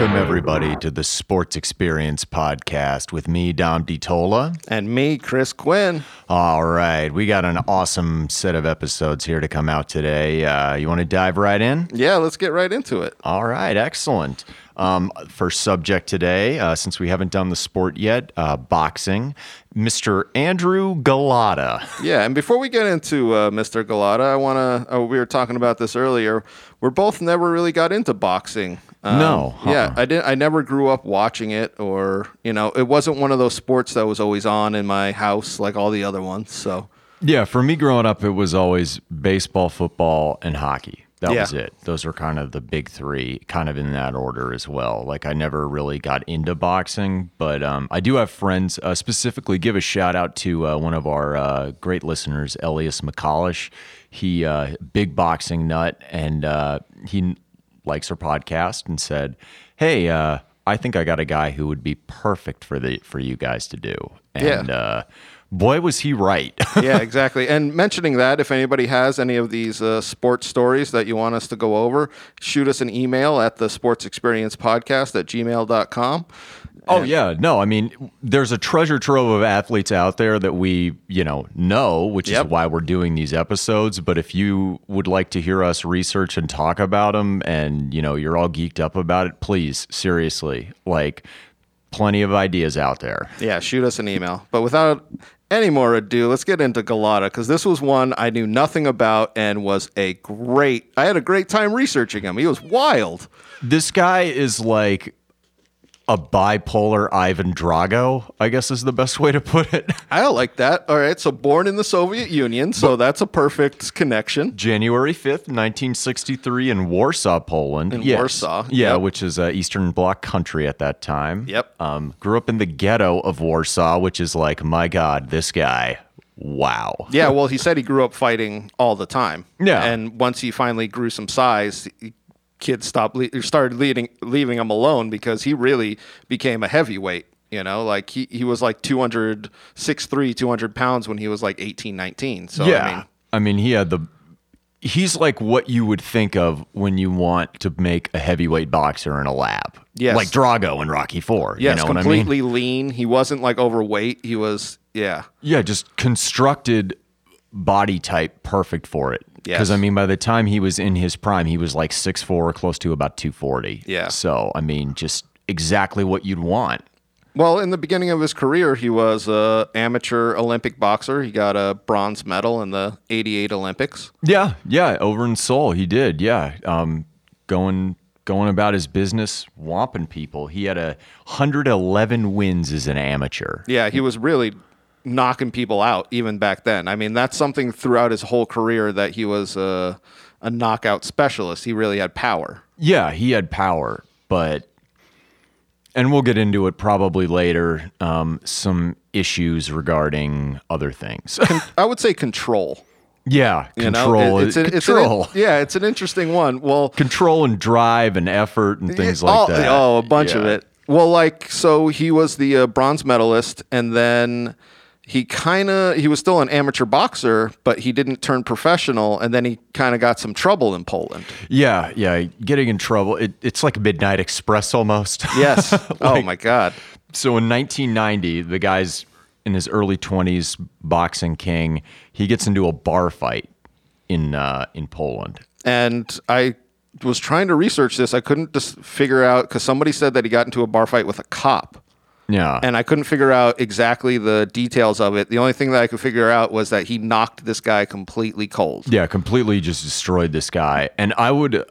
Welcome, everybody, to the Sports Experience Podcast with me, Dom DiTolla. And me, Chris Quinn. All right, we got an awesome set of episodes here to come out today. Uh, you want to dive right in? Yeah, let's get right into it. All right, excellent. Um, first subject today, uh, since we haven't done the sport yet, uh, boxing, Mr. Andrew Golota. Yeah, and before we get into uh, Mr. Golota, I want to, uh, we were talking about this earlier. We're both never really got into boxing. Um, No, Yeah, uh-uh. I didn't. I never grew up watching it, or you know, it wasn't one of those sports that was always on in my house like all the other ones. So Yeah, for me growing up, it was always baseball, football, and hockey. That Yeah. was it. Those were kind of the big three, kind of in that order as well. Like I never really got into boxing, but um, I do have friends. Uh, specifically, give a shout out to uh, one of our uh, great listeners, Elias McCollish. He uh, big boxing nut, and uh, he likes our podcast and said, "Hey, uh, I think I got a guy who would be perfect for the for you guys to do." And Yeah. uh, boy, was he right. yeah, exactly. And mentioning that, if anybody has any of these uh, sports stories that you want us to go over, shoot us an email at the Sports Experience Podcast at gmail.com. Oh yeah, no, I mean, there's a treasure trove of athletes out there that we, you know, know, which Yep. is why we're doing these episodes. But if you would like to hear us research and talk about them, and you know, you're all geeked up about it, please, seriously, like, plenty of ideas out there. Yeah, shoot us an email. But without any more ado, let's get into Golota because this was one I knew nothing about and was a great. I had a great time researching him. He was wild. This guy is like a bipolar Ivan Drago, I guess is the best way to put it. I like that. All right, so born in the Soviet Union, so that's a perfect connection. January 5th, 1963, in Warsaw, Poland. In Yes. Warsaw, Yeah, yep. which is uh, Eastern Bloc country at that time. Yep. Um, grew up in the ghetto of Warsaw, which is like, my God, this guy, wow. Yeah, well, he said he grew up fighting all the time. Yeah. and once he finally grew some size, he- kids stopped le- started leading, leaving him alone because he really became a heavyweight. You know, like he, he was like 200, 6'3", 200 pounds when he was like 18, 19. So, yeah. I mean, he had the. He's like what you would think of when you want to make a heavyweight boxer in a lab. Yes. Like Drago in Rocky Four. yes, you know what I mean? completely lean. He wasn't like overweight. He was, yeah. Yeah, just constructed body type perfect for it. Because Yes. I mean, by the time he was in his prime, he was like 6'4", close to about two forty. Yeah. So I mean, just exactly what you'd want. Well, in the beginning of his career, he was a amateur Olympic boxer. He got a bronze medal in the 88 Olympics. Yeah, yeah. Over in Seoul, he did. Yeah, um, going going about his business, whomping people. He had a hundred eleven wins as an amateur. Yeah, he was really knocking people out even back then. I mean, that's something throughout his whole career that he was a, a knockout specialist. He really had power. Yeah, he had power, but and we'll get into it probably later. Um, some issues regarding other things. I would say control. yeah, You control. know, It- it's, an, it's an- control. yeah, it's an interesting one. Well, control and drive and effort and things like all- that. Oh, a bunch of it. Well, like so, he was the uh, bronze medalist, and then he kind of he was still an amateur boxer, but he didn't turn professional, and then he kind of got some trouble in Poland. Yeah, yeah, getting in trouble. It, it's like Midnight Express almost. Yes. oh my God. So in 1990, the guy's in his early 20s, boxing king. He gets into a bar fight in uh, in Poland. and I was trying to research this. I couldn't just figure out because somebody said that he got into a bar fight with a cop, Yeah, and I couldn't figure out exactly the details of it. The only thing that I could figure out was that he knocked this guy completely cold. yeah, completely just destroyed this guy. And I would,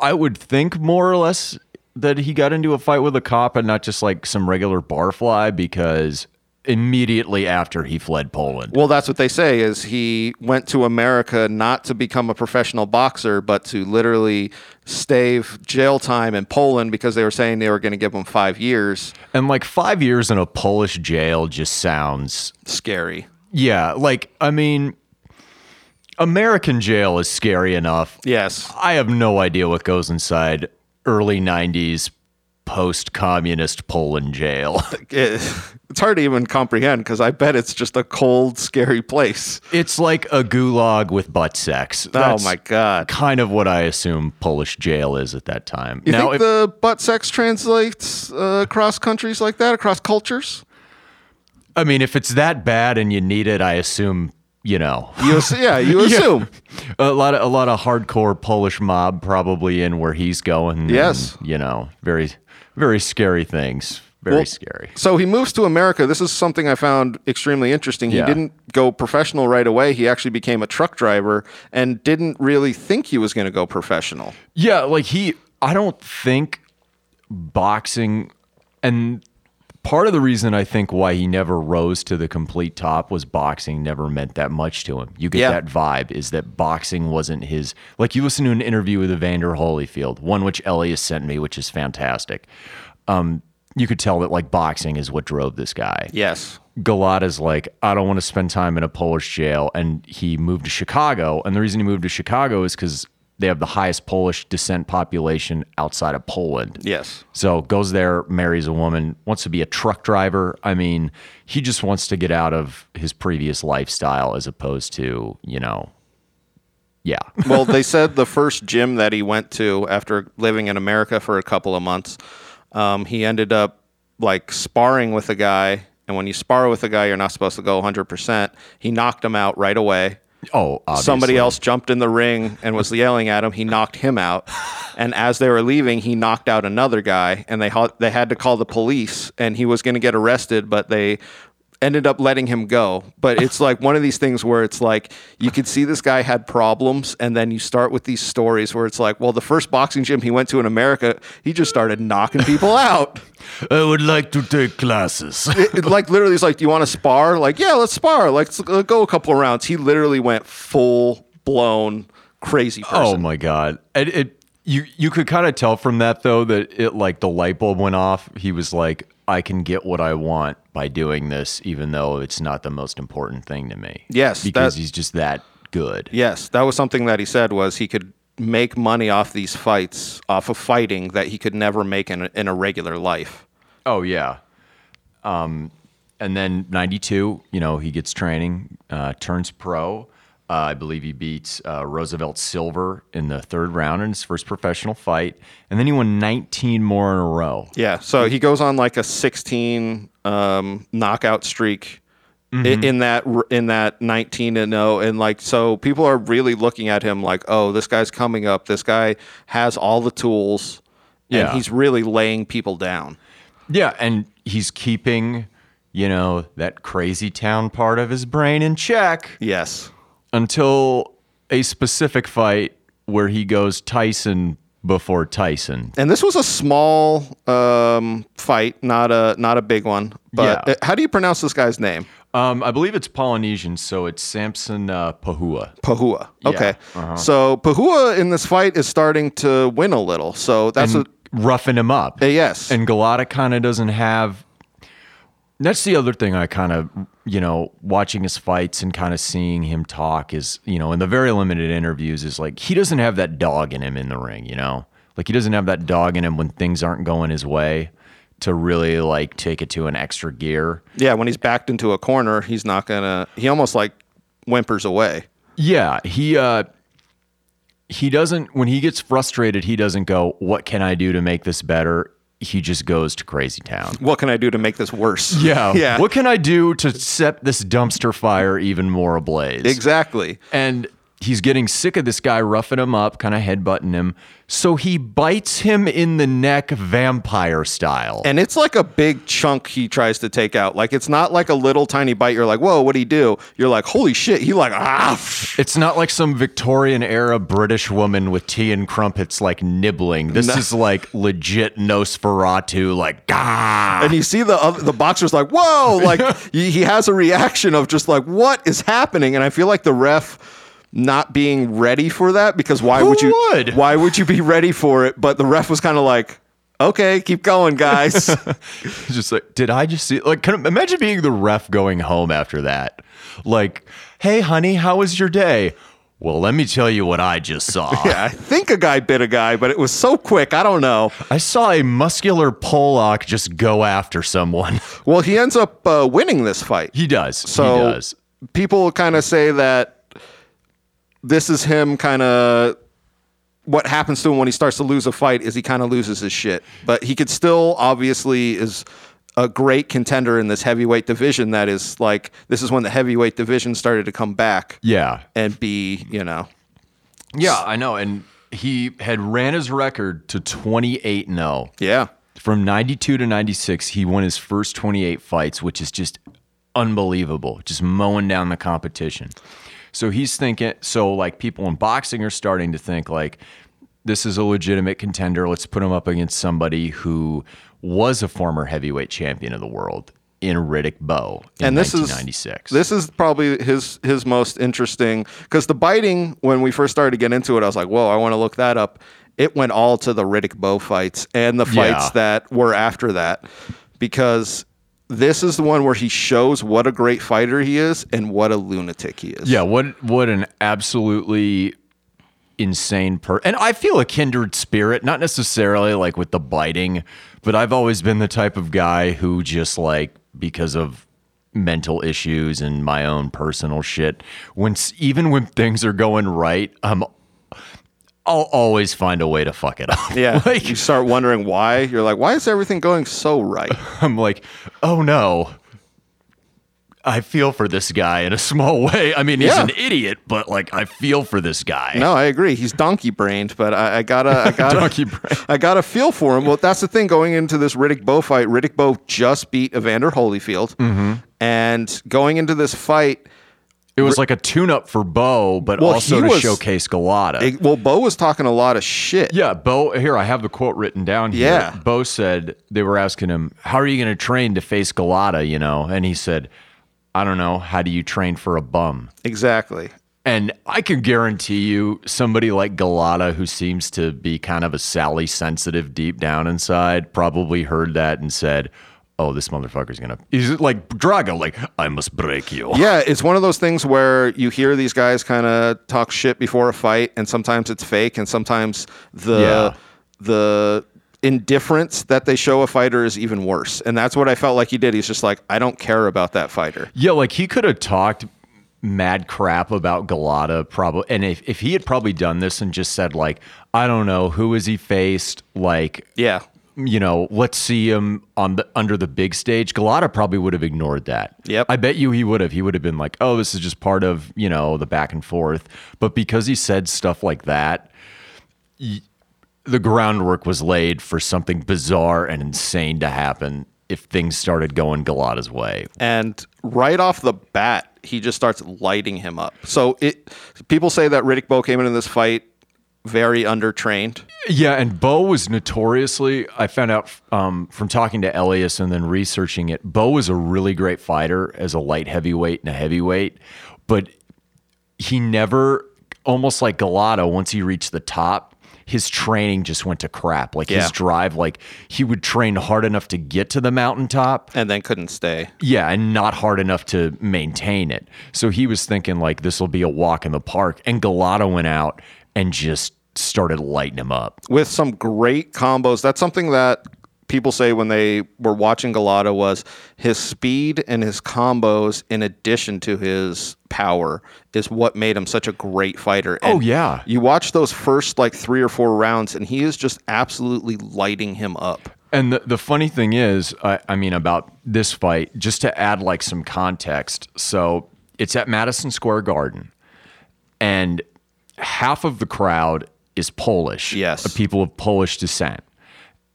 I would think more or less that he got into a fight with a cop and not just like some regular barfly because immediately after he fled Poland. Well, that's what they say is he went to America not to become a professional boxer, but to literally stave jail time in Poland because they were saying they were going to give him five years. And like five years in a Polish jail just sounds Scary. Yeah, like I mean, American jail is scary enough. Yes. I have no idea what goes inside early '90s post-communist Poland jail. It- it's hard to even comprehend because I bet it's just a cold, scary place. it's like a gulag with butt sex. oh my god! kind of what I assume Polish jail is at that time. You now, think if, the butt sex translates uh, across countries like that, across cultures? I mean, if it's that bad and you need it, I assume you know You ass- yeah, you assume. a lot of a lot of hardcore Polish mob probably in where he's going. and, Yes. you know, very very scary things. Very Well, scary. So he moves to America. This is something I found extremely interesting. He Yeah. didn't go professional right away. He actually became a truck driver and didn't really think he was going to go professional. Yeah, like he I don't think boxing and part of the reason I think why he never rose to the complete top was boxing never meant that much to him. You get Yeah. that vibe is that boxing wasn't his like you listen to an interview with Evander Holyfield, one which Elias sent me, which is fantastic. Um you could tell that like boxing is what drove this guy. Yes. Golota's like, I don't want to spend time in a Polish jail. And he moved to Chicago. And the reason he moved to Chicago is because they have the highest Polish descent population outside of Poland. Yes. So goes there, marries a woman, wants to be a truck driver. I mean, he just wants to get out of his previous lifestyle as opposed to, you know, yeah. well, they said the first gym that he went to after living in America for a couple of months, um, he ended up like sparring with a guy. And when you spar with a guy, you're not supposed to go 100%. He knocked him out right away. Oh, obviously. Somebody else jumped in the ring and was yelling at him. He knocked him out, and as they were leaving, he knocked out another guy, and they ha- they had to call the police, and he was going to get arrested, but they ended up letting him go. But it's like one of these things where it's like you could see this guy had problems, and then you start with these stories where it's like, well, the first boxing gym he went to in America, he just started knocking people out. I would like to take classes. It- it, like literally, it's like, do you want to spar? Like, yeah, let's spar. Like, let's uh, go a couple of rounds. He literally went full blown crazy person. Oh my god! And it you you could kind of tell from that though that it like the light bulb went off. He was like, I can get what I want by doing this, even though it's not the most important thing to me. Yes, because that- he's just that good. Yes, that was something that he said was he could make money off these fights, off of fighting that he could never make in a, in a regular life. Oh yeah. Um, and then '92, you know, he gets training, uh, turns pro. Uh, I believe he beats uh, Roosevelt Silver in the third round in his first professional fight, and then he won 19 more in a row. Yeah, so he goes on like a 16 um, knockout streak i- in that in that 19 and 0 and like so people are really looking at him like, "Oh, this guy's coming up. This guy has all the tools." And Yeah. he's really laying people down. Yeah, and he's keeping, you know, that crazy town part of his brain in check Yes. Until a specific fight where he goes Tyson before Tyson. And this was a small um, fight, not a not a big one. But Yeah. uh, how do you pronounce this guy's name? Um, I believe it's Polynesian, so it's Samson uh, Po'uha. Po'uha. Okay. uh-huh. So Po'uha in this fight is starting to win a little. So that's and roughing him up. a, a yes. And Golota kind of doesn't have. That's the other thing I kind of, you know, watching his fights and kind of seeing him talk is, you know, in the very limited interviews, is like he doesn't have that dog in him in the ring, you know? Like he doesn't have that dog in him when things aren't going his way to really like take it to an extra gear. yeah, when he's backed into a corner, he's not gonna. He almost like whimpers away. Yeah, he uh he doesn't when he gets frustrated, he doesn't go, "What can I do to make this better?" He just goes to crazy town. What can I do to make this worse? Yeah. yeah. What can I do to set this dumpster fire even more ablaze? exactly. And he's getting sick of this guy roughing him up, kind of headbutting him. So he bites him in the neck vampire style. And it's like a big chunk he tries to take out. Like it's not like a little tiny bite. You're like, whoa, what'd he do? You're like, holy shit. He like, ah. it's not like some Victorian era British woman with tea and crumpets like nibbling. This is like legit Nosferatu, like, gah. And you see the other, the boxer's like, whoa, like he has a reaction of just like, what is happening? And I feel like the ref not being ready for that because why Who would you? would? Why would you be ready for it? But the ref was kind of like, okay, keep going, guys. Just like, did I just see? Like, can, imagine being the ref going home after that. Like, hey, honey, how was your day? Well, let me tell you what I just saw. Yeah, I think a guy bit a guy, but it was so quick. I don't know. I saw a muscular Pollock just go after someone. Well, he ends up uh, winning this fight. He does. So he does. people kind of say that this is him kind of what happens to him when he starts to lose a fight is he kind of loses his shit. But he could still obviously is a great contender in this heavyweight division that is like this is when the heavyweight division started to come back Yeah. and be, you know. Yeah, I know. And he had ran his record to 28 0. Yeah. From 92 to 96, he won his first 28 fights, which is just unbelievable, just mowing down the competition. So he's thinking, so like people in boxing are starting to think, like, this is a legitimate contender. Let's put him up against somebody who was a former heavyweight champion of the world in Riddick Bowe in and this is 1996. this is probably his his most interesting because the biting when we first started to get into it, I was like, whoa, I want to look that up. It went all to the Riddick Bowe fights and the fights Yeah. that were after that because this is the one where he shows what a great fighter he is and what a lunatic he is. Yeah, what what an absolutely insane per and I feel a kindred spirit, not necessarily like with the biting, but I've always been the type of guy who just like because of mental issues and my own personal shit, when even when things are going right, I'm I'll always find a way to fuck it up. Yeah. like you start wondering why. You're like, why is everything going so right? I'm like, "Oh no. I feel for this guy in a small way. I mean, he's Yeah. an idiot, but like I feel for this guy. No, I agree. He's donkey brained, but I, I gotta, I gotta, Donkey. I gotta feel for him. Well, that's the thing. Going into this Riddick Bowe fight, Riddick Bowe just beat Evander Holyfield, Mm-hmm. and going into this fight, It was like a tune-up for Bowe, but Well, also to was- showcase Golota. it- well, Bowe was talking a lot of shit. yeah, Bowe. Here, I have the quote written down. Here. Yeah. Bowe said they were asking him, "How are you going to train to face Golota?" You know, and he said, "I don't know. How do you train for a bum?" Exactly. And I can guarantee you, somebody like Golota, who seems to be kind of a Sally sensitive deep down inside, probably heard that and said, "Oh, this motherfucker's gonna." He's like Drago, like I must break you. Yeah, it's one of those things where you hear these guys kind of talk shit before a fight, and sometimes it's fake, and sometimes the Yeah. the indifference that they show a fighter is even worse. And that's what I felt like he did. He's just like, I don't care about that fighter. Yeah, like he could have talked mad crap about Golota probably and if, if he had probably done this and just said like I don't know who has he faced like Yeah. You know let's see him on the under the big stage. Golota probably would have ignored that. Yep. I bet you he would have. He would have been like oh this is just part of you know the back and forth. But because he said stuff like that y- the groundwork was laid for something bizarre and insane to happen if things started going Golota's way. And right off the bat, he just starts lighting him up. So it people say that Riddick Bowe came into this fight very undertrained. Yeah, and Bowe was notoriously, I found out um, from talking to Elias and then researching it, Bowe was a really great fighter as a light heavyweight and a heavyweight, but he never, almost like Golota, once he reached the top, his training just went to crap. Like Yeah. his drive, like he would train hard enough to get to the mountaintop. And then couldn't stay. Yeah, and not hard enough to maintain it. So he was thinking like this will be a walk in the park. And Golota went out and just started lighting him up. with some great combos. That's something that people say when they were watching Golota was his speed and his combos in addition to his power is what made him such a great fighter. Oh, yeah. You watch those first like 3 or 4 rounds and he is just absolutely lighting him up. And the, the funny thing is, I, I mean, about this fight, just to add like some context. So it's at Madison Square Garden, and half of the crowd is Polish. Yes. People of Polish descent.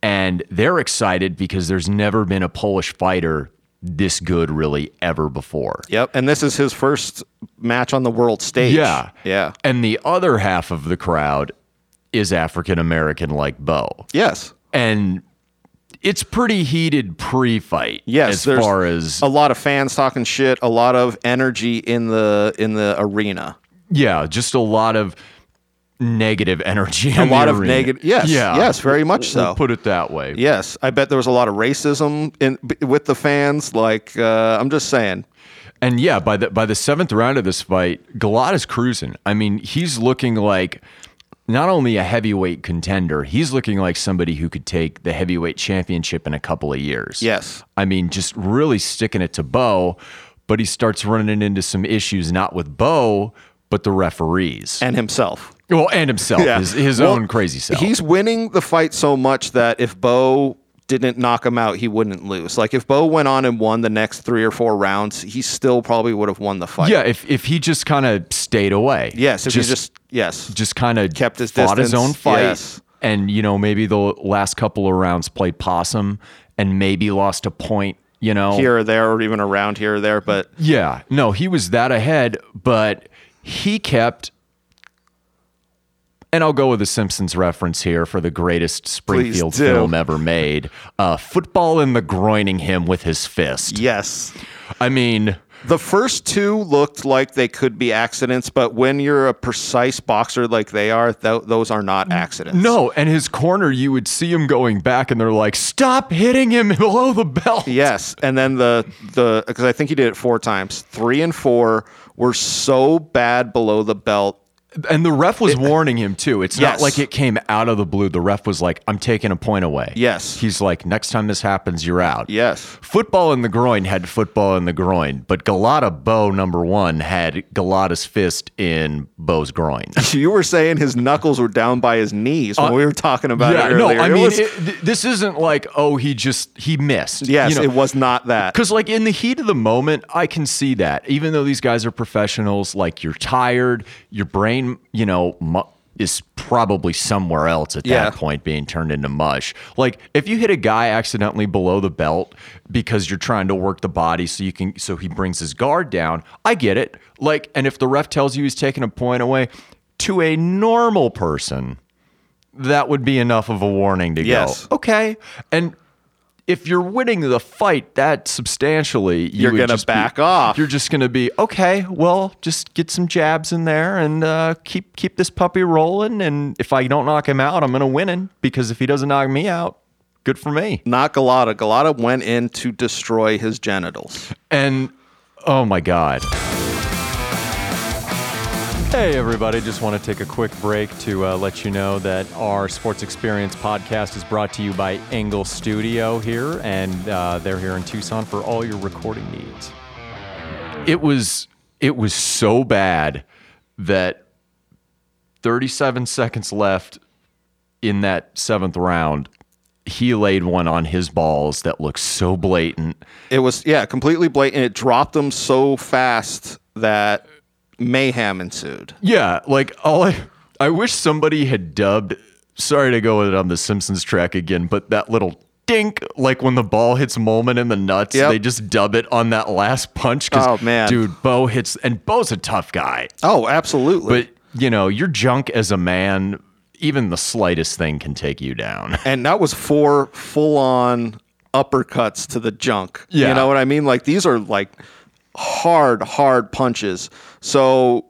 And they're excited because there's never been a Polish fighter this good, really, ever before. Yep. And this is his first match on the world stage. Yeah. Yeah. And the other half of the crowd is African American like Bowe. Yes. And it's pretty heated pre-fight. Yes, as far as A lot of fans talking shit, a lot of energy in the in the arena. yeah, just a lot of negative energy. A lot of negative Yes. Yeah, Yes, very much so. We'll put it that way. Yes, I bet there was a lot of racism in with the fans. Like uh, I'm just saying, And yeah, by the by the seventh round of this fight, Golota's cruising. I mean, he's looking like not only a heavyweight contender, he's looking like somebody who could take the heavyweight championship in a couple of years. Yes. I mean, just really sticking it to Bowe, but he starts running into some issues not with Bowe, but the referees. and himself. Well, and himself, his, his Well, own crazy self. He's winning the fight so much that if Bowe didn't knock him out, he wouldn't lose. Like if Bowe went on and won the next three or four rounds, he still probably would have won the fight. yeah, if if he just kind of stayed away. Yes. If he just yes. just kind of Kept his fought his own fight yes. and you know maybe the last couple of rounds played possum and maybe lost a point you know here or there, or even around here or there, but yeah no he was that ahead but he kept and I'll go with the Simpsons reference here for the greatest Springfield film ever made. Uh, football in the groining him with his fist. yes. I mean, The first two looked like they could be accidents, but when you're a precise boxer like they are, th- those are not accidents. no, and his corner, you would see him going back, and they're like, "Stop hitting him below the belt." Yes, and then the the because I think he did it four times. Three and four were so bad below the belt. And the ref was warning him too. It's Yes. not like it came out of the blue. The ref was like, I'm taking a point away. Yes. He's like, next time this happens, you're out. Yes. Football in the groin had football in the groin, but Golota Bowe number one had Golota's fist in Bowe's groin. You were saying his knuckles were down by his knees when we were talking about Uh, yeah, it no. I It mean, was- it, this isn't like, oh, he just, he missed. yes, You know, it was not that. Because, like, in the heat of the moment, I can see that. Even though these guys are professionals, like, you're tired, your brain, you know, mu- is probably somewhere else at Yeah. that point being turned into mush. Like, if you hit a guy accidentally below the belt because you're trying to work the body so you can, so he brings his guard down, I get it. Like, and if the ref tells you he's taking a point away, to a normal person, that would be enough of a warning to Yes. go, okay. And if you're winning the fight that substantially, you You're gonna just be- back off. You're just gonna be okay. Well, just get some jabs in there and uh, keep keep this puppy rolling. And if I don't knock him out, I'm gonna win him because if he doesn't knock me out, good for me. Not Golota. Golota went in to destroy his genitals. And oh my god. Hey, everybody. Just want to take a quick break to uh, let you know that our Sports Experience podcast is brought to you by Engle Studio here, and uh, they're here in Tucson for all your recording needs. It was it was so bad that 37 seconds left in that seventh round, he laid one on his balls that looked so blatant. It was yeah, completely blatant. It dropped them so fast that mayhem ensued. Yeah, like all I I wish somebody had dubbed sorry to go with it on the Simpsons track again, but that little dink, like when the ball hits Moleman in the nuts, Yep. they just dub it on that last punch. Oh, man. Dude, Bowe hits and Bowe's a tough guy. Oh, absolutely. But you know, your junk as a man, even the slightest thing can take you down. and that was four full on uppercuts to the junk. Yeah. You know what I mean? Like these are like hard, hard punches. So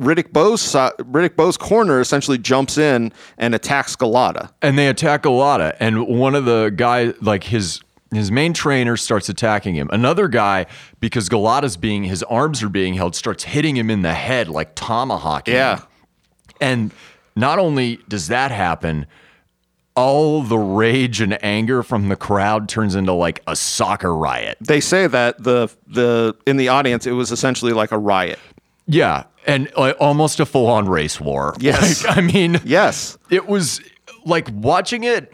Riddick Bowe's si- Riddick Bowe's corner essentially jumps in and attacks Golota. and they attack Golota, and one of the guys, like his his main trainer, starts attacking him. Another guy, because Golota's being his arms are being held, starts hitting him in the head like tomahawking. him. and not only does that happen. All the rage and anger from the crowd turns into like a soccer riot. They say that the the in the audience it was essentially like a riot. Yeah, and like, almost a full on race war. Yes. Like, I mean, Yes. it was like watching it.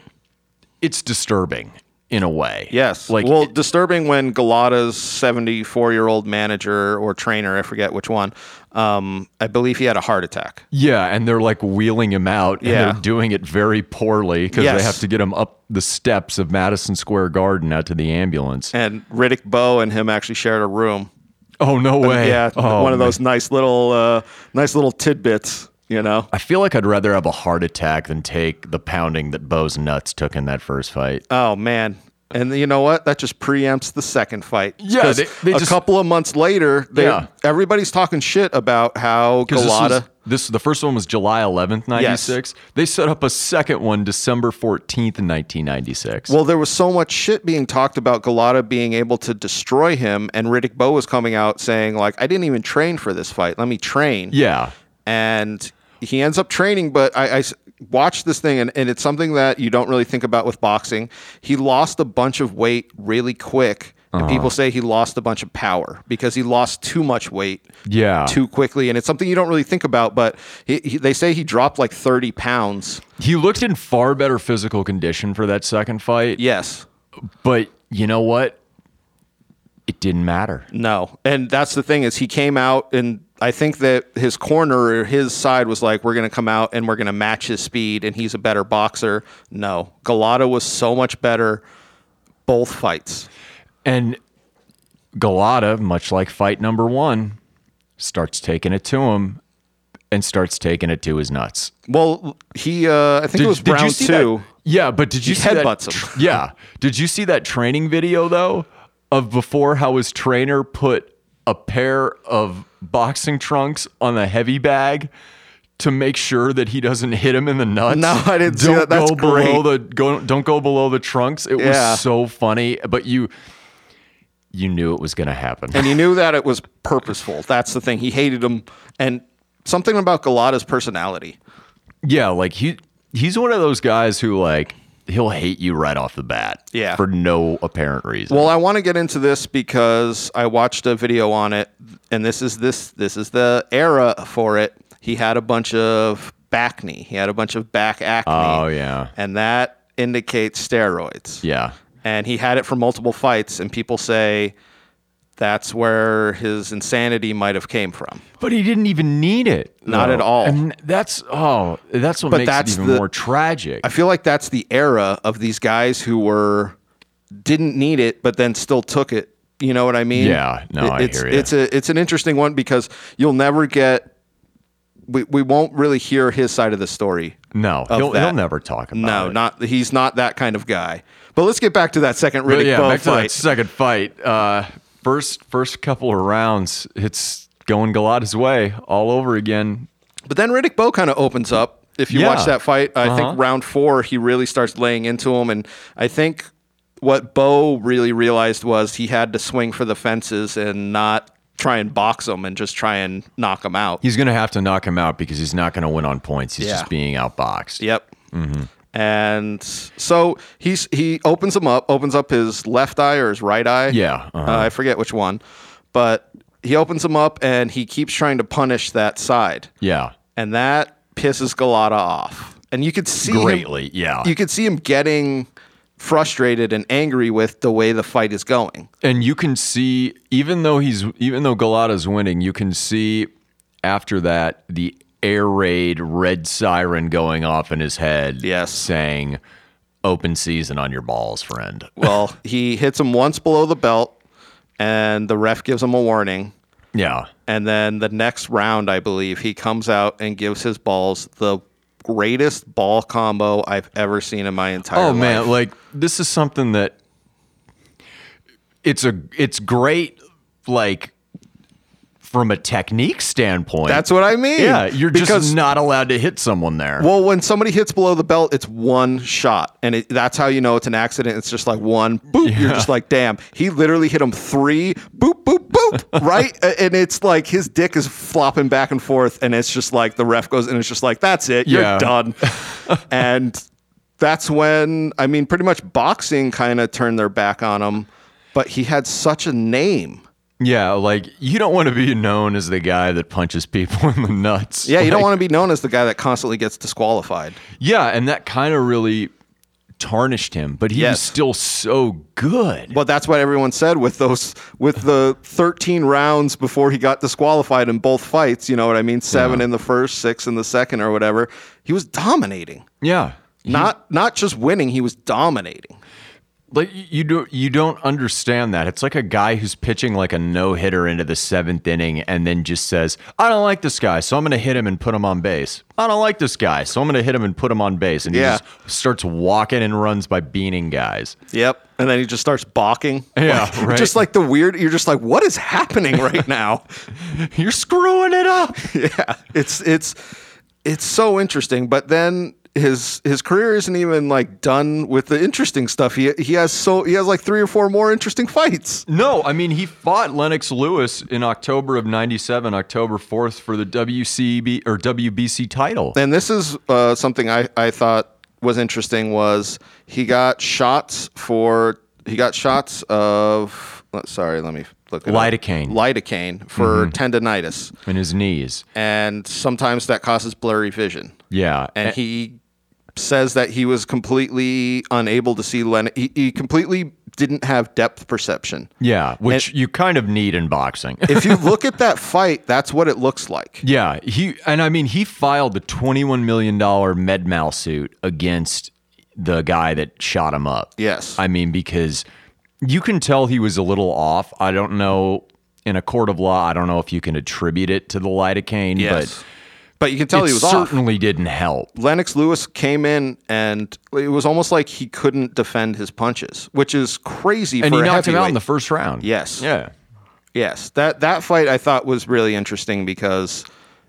It's disturbing in a way. Yes. like well, it- disturbing when Golota's 74 year old manager or trainer, I forget which one, um, I believe he had a heart attack. Yeah, and they're like wheeling him out, and Yeah. they're doing it very poorly because Yes. they have to get him up the steps of Madison Square Garden out to the ambulance. And Riddick Bowe and him actually shared a room. Oh no way! Yeah, Oh, one of man. those nice little, uh, nice little tidbits. You know. I feel like I'd rather have a heart attack than take the pounding that Bowe's nuts took in that first fight. Oh man. And you know what? That just preempts the second fight. Yeah, they- they a just- couple of months later, they, Yeah. everybody's talking shit about how this Golota. was, This the first one was July 11th, 96. They set up a second one December 14th, 1996. Well, there was so much shit being talked about Golota being able to destroy him, and Riddick Bowe was coming out saying like, "I didn't even train for this fight. Let me train." yeah. and he ends up training but I watched this thing and, and it's something that you don't really think about with boxing he lost a bunch of weight really quick and people uh-huh. say he lost a bunch of power because he lost too much weight Yeah. too quickly and it's something you don't really think about but he, he, they say he dropped like 30 pounds He looked in far better physical condition for that second fight. yes But you know what? It didn't matter. No. And that's the thing is he came out and I think that his corner or his side was like, we're going to come out and we're going to match his speed and he's a better boxer. No. Golota was so much better both fights. And Golota, much like fight number one, starts taking it to him and starts taking it to his nuts. Well, he uh I think it was round see 2. That? Yeah, but did you He see that? him. Yeah. Did you see that training video though of before how his trainer put a pair of boxing trunks on the heavy bag to make sure that he doesn't hit him in the nuts? No, I didn't see don't that. That's go below the go, don't go below the trunks. It Yeah. was so funny, but you you knew it was going to happen. And you knew that it was purposeful. That's the thing. He hated him and something about Golota's personality. Yeah, like he he's one of those guys who like he'll hate you right off the bat. Yeah. For no apparent reason. Well, I want to get into this because I watched a video on it, and this is this this is the era for it. He had a bunch of back knee. He had a bunch of back acne. Oh, yeah. and that indicates steroids. yeah. and he had it for multiple fights, and people say that's where his insanity might have came from. But he didn't even need it. Not though. at all. And that's oh, that's what But makes that's it even the- more tragic. I feel like that's the era of these guys who were didn't need it, but then still took it. You know what I mean? Yeah, no, I it's, hear ya. It's a it's an interesting one because you'll never get. We, we won't really hear his side of the story. no, he'll, he'll never talk about it. No, it. not he's not that kind of guy. But let's get back to that second But Riddick yeah, back to that fight. second fight. Uh, first first couple of rounds, it's going Golota's way all over again. But then Riddick Bowe kind of opens up. If you Yeah. watch that fight, I Uh-huh. think round four he really starts laying into him, and I think what Bowe really realized was he had to swing for the fences and not try and box him and just try and knock him out. He's going to have to knock him out because he's not going to win on points. He's Yeah. just being outboxed. Yep. Mm-hmm. And so he's he opens him up, opens up his left eye or his right eye. Yeah, uh-huh. Uh, I forget which one, but he opens him up and he keeps trying to punish that side. Yeah. and that pisses Golota off. And you could see him- Greatly, yeah. you could see him getting frustrated and angry with the way the fight is going. and you can see even though he's even though Golota's winning, you can see after that the air raid red siren going off in his head. Yes. saying "Open season on your balls, friend." Well, he hits him once below the belt, and the ref gives him a warning. Yeah, And then the next round, I believe, he comes out and gives his balls the greatest ball combo I've ever seen in my entire Oh life. man, like this is something that it's a it's great like from a technique standpoint. That's what I mean. yeah, you're because just not allowed to hit someone there. Well, when somebody hits below the belt, it's one shot, and it, that's how you know it's an accident. It's just like one boop. You're just like, damn. He literally hit him three boop boop boop, right? And it's like his dick is flopping back and forth, and it's just like the ref goes, and it's just like, that's it, you're Yeah. done. and that's when I mean, pretty much boxing kind of turned their back on him, but he had such a name. Yeah, like you don't want to be known as the guy that punches people in the nuts. Yeah, you don't want to be known as the guy that constantly gets disqualified. Yeah, and that kind of really tarnished him, but he was still so good. Well, that's what everyone said with those with the 13 rounds before he got disqualified in both fights. You know what I mean? Seven in the first, six in the second, or whatever. He was dominating. Yeah. Not not just winning, he was dominating. Like you do you don't understand that. It's like a guy who's pitching like a no hitter into the seventh inning and then just says, "I don't like this guy, so I'm going to hit him and put him on base." I don't like this guy, so I'm going to hit him and put him on base, and Yeah. he just starts walking and runs by beaning guys. Yep. And then he just starts balking. Yeah, Like, right. Just like the weird. You're just like, what is happening right now? You're screwing it up. yeah. It's it's it's so interesting. But then his his career isn't even like done with the interesting stuff. He he has so he has like three or four more interesting fights. No, I mean he fought Lennox Lewis in October of '97, October 4th for the WCB or WBC title. And this is uh, something I, I thought was interesting was he got shots for he got shots of sorry let me look it up. Lidocaine. lidocaine for tendonitis in his knees. and sometimes that causes blurry vision Yeah, and a- he says that he was completely unable to see Len he, he completely didn't have depth perception yeah, which you kind of need in boxing. if you look at that fight that's what it looks like yeah, he and I mean he filed the 21 million dollar med mal suit against the guy that shot him up. yes I mean because you can tell he was a little off. I don't know in a court of law. I don't know if you can attribute it to the lidocaine, yes but you can tell it he was off certainly didn't help. Lennox Lewis came in and it was almost like he couldn't defend his punches, which is crazy And he knocked him out in the first round. Yes. Yeah. Yes, that that fight I thought was really interesting because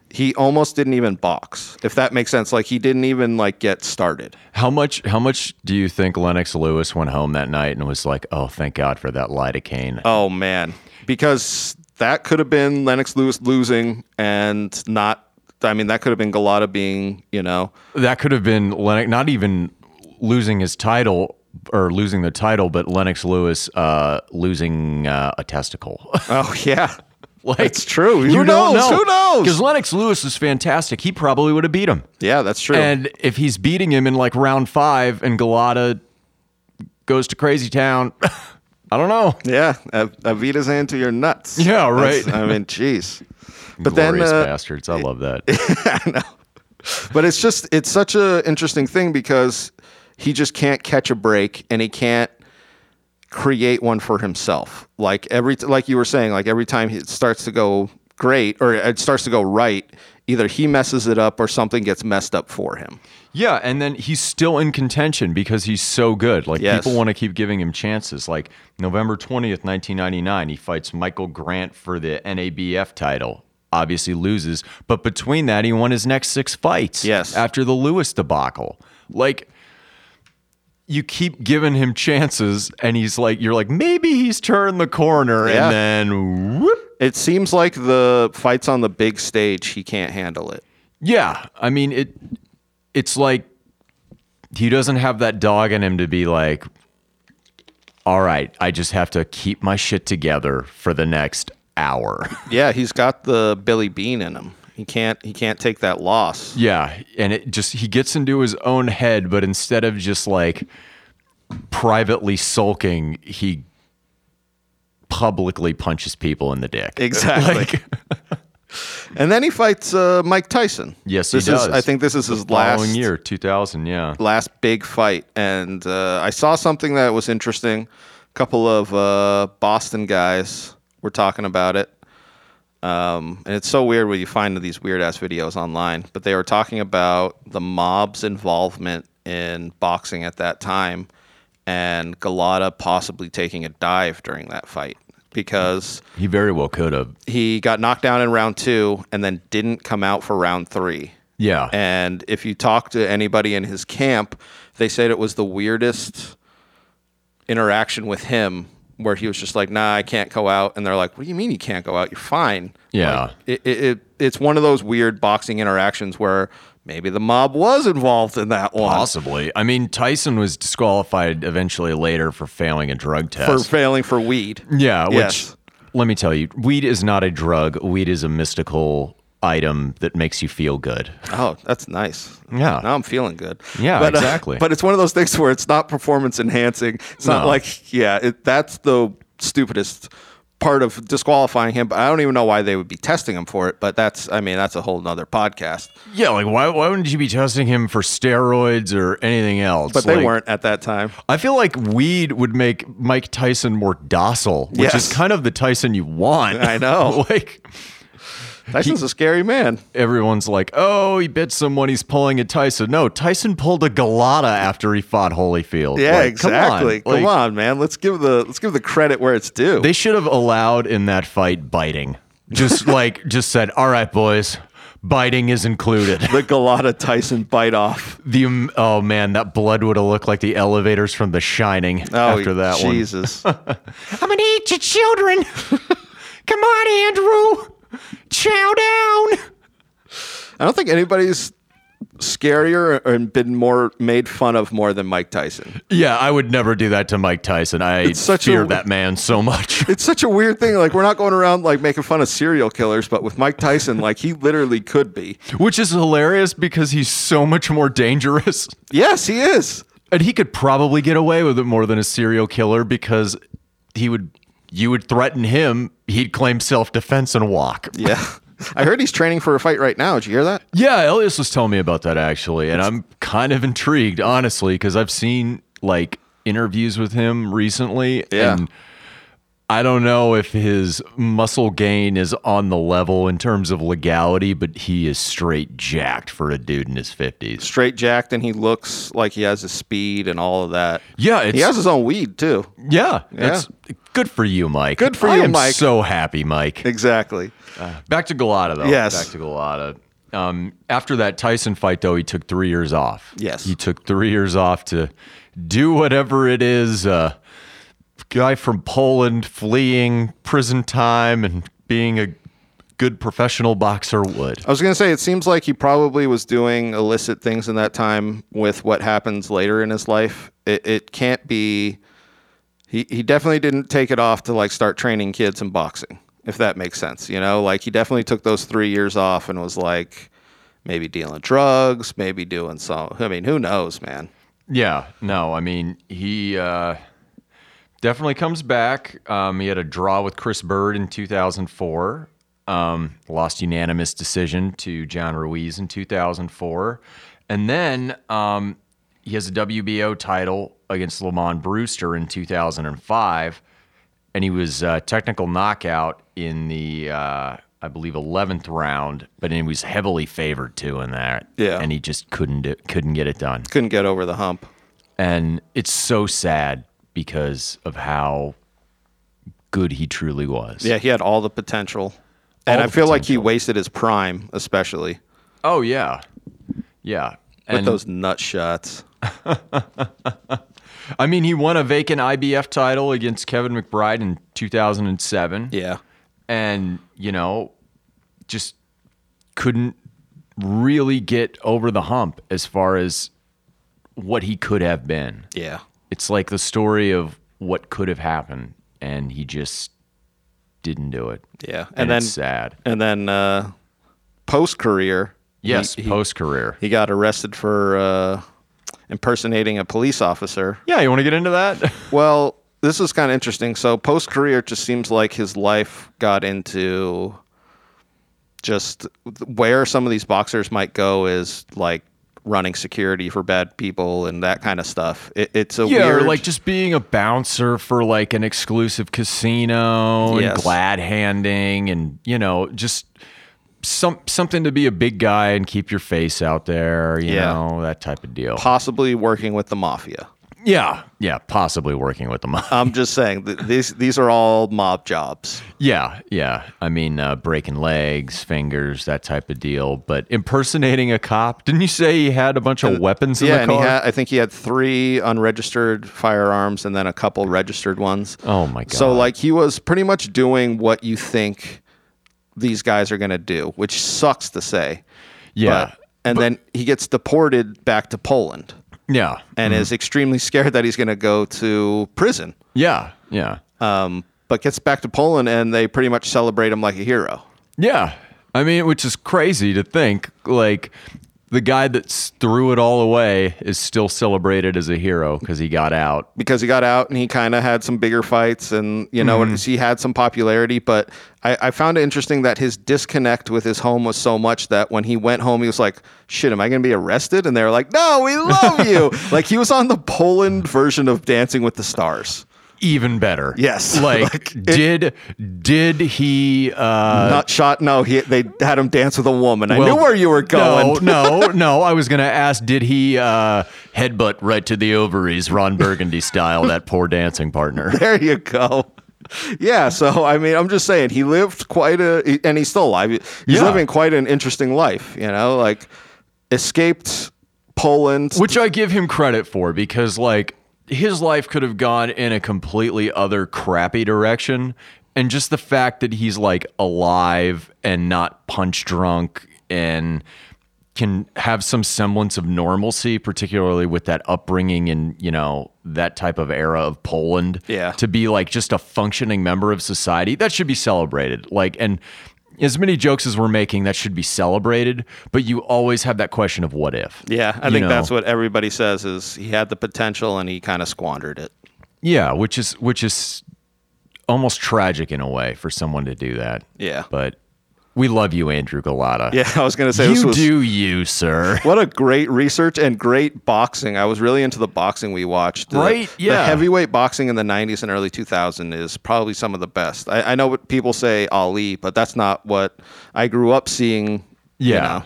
he almost didn't even box. If that makes sense, like he didn't even like get started. How much? How much do you think Lennox Lewis went home that night and was like, "Oh, thank God for that lidocaine"? Oh man, because that could have been Lennox Lewis losing and not. I mean, that could have been Golota being, you know, that could have been Lennox, not even losing his title or losing the title, but Lennox Lewis uh, losing uh, a testicle. oh yeah, like It's true. Who knows? know. Who knows? Because Lennox Lewis is fantastic. He probably would have beat him. yeah, that's true. And if he's beating him in like round five and Golota goes to Crazy Town, I don't know. Yeah, a, a Vita's into your nuts. Yeah, right. That's- I mean, jeez. But Glorious then, uh, bastards. I love that. but it's just it's such a interesting thing because he just can't catch a break and he can't create one for himself. Like every like you were saying, like every time it starts to go great or it starts to go right, either he messes it up or something gets messed up for him. Yeah, and then he's still in contention because he's so good. Like Yes. people want to keep giving him chances. Like November 20th, 1999, he fights Michael Grant for the NABF title. Obviously loses, but between that he won his next 6 fights Yes. after the Lewis debacle. Like you keep giving him chances and he's like you're like maybe he's turned the corner Yeah. and then whoop. It seems like the fights on the big stage he can't handle it. Yeah, I mean it. It's like he doesn't have that dog in him to be like, all right, I just have to keep my shit together for the next hour. Yeah, he's got the Billy Bean in him. He can't he can't take that loss. yeah, and it just he gets into his own head, but instead of just like privately sulking, he publicly punches people in the dick. Exactly. Like, And then he fights uh, Mike Tyson. yes, he does. is I think this is his following last year, 2000. Yeah. last big fight. And uh, I saw something that was interesting. A couple of uh, Boston guys were talking about it. Um, and it's so weird when you find these weird ass videos online. But they were talking about the mob's involvement in boxing at that time and Golota possibly taking a dive during that fight because He very well could have. he got knocked down in round two and then didn't come out for round three. Yeah. And if you talk to anybody in his camp, they said it was the weirdest interaction with him where he was just like, nah, I can't go out. And they're like, what do you mean you can't go out? You're fine. Yeah. Like, it, it, it, it's one of those weird boxing interactions where maybe the mob was involved in that one Possibly. I mean, Tyson was disqualified eventually later for failing a drug test. for failing for weed. yeah, which Yes. let me tell you, weed is not a drug. Weed is a mystical item that makes you feel good. Oh, that's nice. Yeah. Now I'm feeling good. Yeah, but, uh, exactly. but it's one of those things where it's not performance enhancing. It's not like, yeah, it, that's the stupidest part of disqualifying him. But I don't even know why they would be testing him for it. But that's, I mean, that's a whole nother podcast. Yeah, like why why wouldn't you be testing him for steroids or anything else? But they Like, weren't at that time. I feel like weed would make Mike Tyson more docile, which Yes. is kind of the Tyson you want. I know. like Tyson's a scary man. everyone's like, "Oh, he bit someone. He's pulling a Tyson." No, Tyson pulled a Golota after he fought Holyfield. Yeah, Like, come on. exactly. Come on, man. Let's give the let's give the credit where it's due. They should have allowed in that fight biting. Just like just said, "All right, boys, biting is included." the Golota Tyson bite off. The um, oh man, that blood would have looked like the elevators from The Shining Oh, after that one. Jesus. I'm gonna eat your children. Come on, Andrew. Chow down. I don't think anybody's scarier and been more made fun of more than Mike Tyson. Yeah, I would never do that to Mike Tyson. I such fear a- that man so much. It's such a weird thing. Like we're not going around like making fun of serial killers, but with Mike Tyson, like he literally could be. Which is hilarious because he's so much more dangerous. Yes, he is. And he could probably get away with it more than a serial killer because he would you would threaten him, he'd claim self-defense and walk. Yeah. I heard he's training for a fight right now. Did you hear that? Yeah, Elias was telling me about that actually, and I'm kind of intrigued, honestly, because I've seen like interviews with him recently, Yeah. and I don't know if his muscle gain is on the level in terms of legality, but he is straight jacked for a dude in his fifties. Straight jacked, and he looks like he has the speed and all of that. Yeah, it's He has his own weed too. yeah, it's good for you, Mike. Good for I you, am Mike. So happy, Mike. Exactly. Back to Golota, though. Yes. Back to Golota. Um, after that Tyson fight, though, he took three years off. Yes. He took three years off to do whatever it is. Uh, guy from Poland fleeing prison time and being a good professional boxer would. I was gonna say it seems like he probably was doing illicit things in that time with what happens later in his life. It, it can't be. He he definitely didn't take it off to like start training kids in boxing, if that makes sense. You know, like he definitely took those three years off and was like maybe dealing drugs, maybe doing some. I mean, who knows, man? Yeah, no, I mean he uh, definitely comes back. Um, he had a draw with Chris Byrd in 2004. Um, lost unanimous decision to John Ruiz in 2004, and then um, he has a WBO title against Lamont Brewster in 2005, and he was uh, technical knockout in the uh, I believe 11th round, but he was heavily favored too in that. Yeah. and he just couldn't do, couldn't get it done Couldn't get over the hump. and it's so sad because of how good he truly was. Yeah, he had all the potential, and All I the feel like he wasted his prime, especially Oh yeah, yeah. with And those nut shots. I mean, he won a vacant IBF title against Kevin McBride in 2007. Yeah. and you know, just couldn't really get over the hump as far as what he could have been. Yeah. It's like the story of what could have happened, and he just didn't do it. Yeah. and, And, then it's sad. and then uh post career. Yes, he, he, post career. he got arrested for uh impersonating a police officer. Yeah, you want to get into that? Well, this is kind of interesting. So post career it just seems like his life got into just where some of these boxers might go is like running security for bad people and that kind of stuff. It, it's a yeah, weird like just being a bouncer for like an exclusive casino and Yes. glad handing, and you know, just some something to be a big guy and keep your face out there. You Yeah. know, that type of deal. possibly working with the mafia. Yeah, yeah, possibly working with them. I'm just saying th- these these are all mob jobs. yeah, yeah. I mean, uh, breaking legs, fingers, that type of deal. But impersonating a cop. Didn't you say he had a bunch of weapons in yeah, the car? had I think he had three unregistered firearms and then a couple registered ones. oh my god. So like he was pretty much doing what you think these guys are going to do, which sucks to say. yeah, But- and then he gets deported back to Poland yeah, and is extremely scared that he's going to go to prison. yeah, yeah. Um, but gets back to Poland and they pretty much celebrate him like a hero. Yeah. I mean, which is crazy to think. Like, the guy that threw it all away is still celebrated as a hero because he got out. because he got out and he kind of had some bigger fights and you know mm-hmm. he had some popularity but I, I found it interesting that his disconnect with his home was so much that when he went home he was like shit am i going to be arrested? And they were like no we love you. Like he was on the poland version of dancing with the stars Even better. Yes. Like, Like, it- did did he uh not shot no he they had him dance with a woman i knew where you were going No, no, no. I was gonna ask, did he uh headbutt right to the ovaries, Ron Burgundy style, that poor dancing partner? there you go yeah so i mean i'm just saying he lived quite a and he's still alive he's Yeah. living quite an interesting life you know like escaped poland Which I give him credit for because like his life could have gone in a completely other crappy direction. And just the fact that he's like alive and not punch drunk and can have some semblance of normalcy, particularly with that upbringing in, you know, that type of era of Poland. Yeah. To be like just a functioning member of society, that should be celebrated. Like, and as many jokes as we're making, that should be celebrated. But you always have that question of what if. Yeah, I think know? that's what everybody says is he had the potential and he kind of squandered it. Yeah, which is which is almost tragic in a way for someone to do that. Yeah. But we love you, Andrew Golota. Yeah, I was going to say this You was do you, sir. what a great research and great boxing. I was really into the boxing we watched. Right, The yeah. heavyweight boxing in the 90s and early 2000s is probably some of the best. I, I know what people say Ali, but that's not what I grew up seeing. you Yeah. know.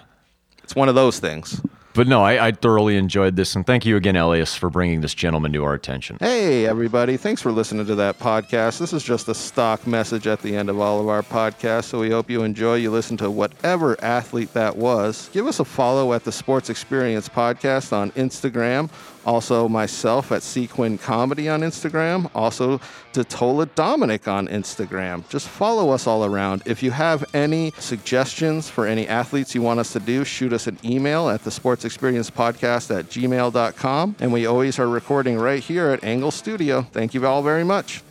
It's one of those things. But no, I, I thoroughly enjoyed this, and thank you again, Elias, for bringing this gentleman to our attention. Hey, everybody. Thanks for listening to that podcast. This is just a stock message at the end of all of our podcasts, so we hope you enjoy. You listen to whatever athlete that was. Give us a follow at the Sports Experience Podcast on Instagram. Also, myself at CQuinn Comedy on Instagram. Also, DiTolla Dominic on Instagram. Just follow us all around. If you have any suggestions for any athletes you want us to do, shoot us an email at the Sports Experience Podcast at gmail.com. And we always are recording right here at Engle Studio. Thank you all very much.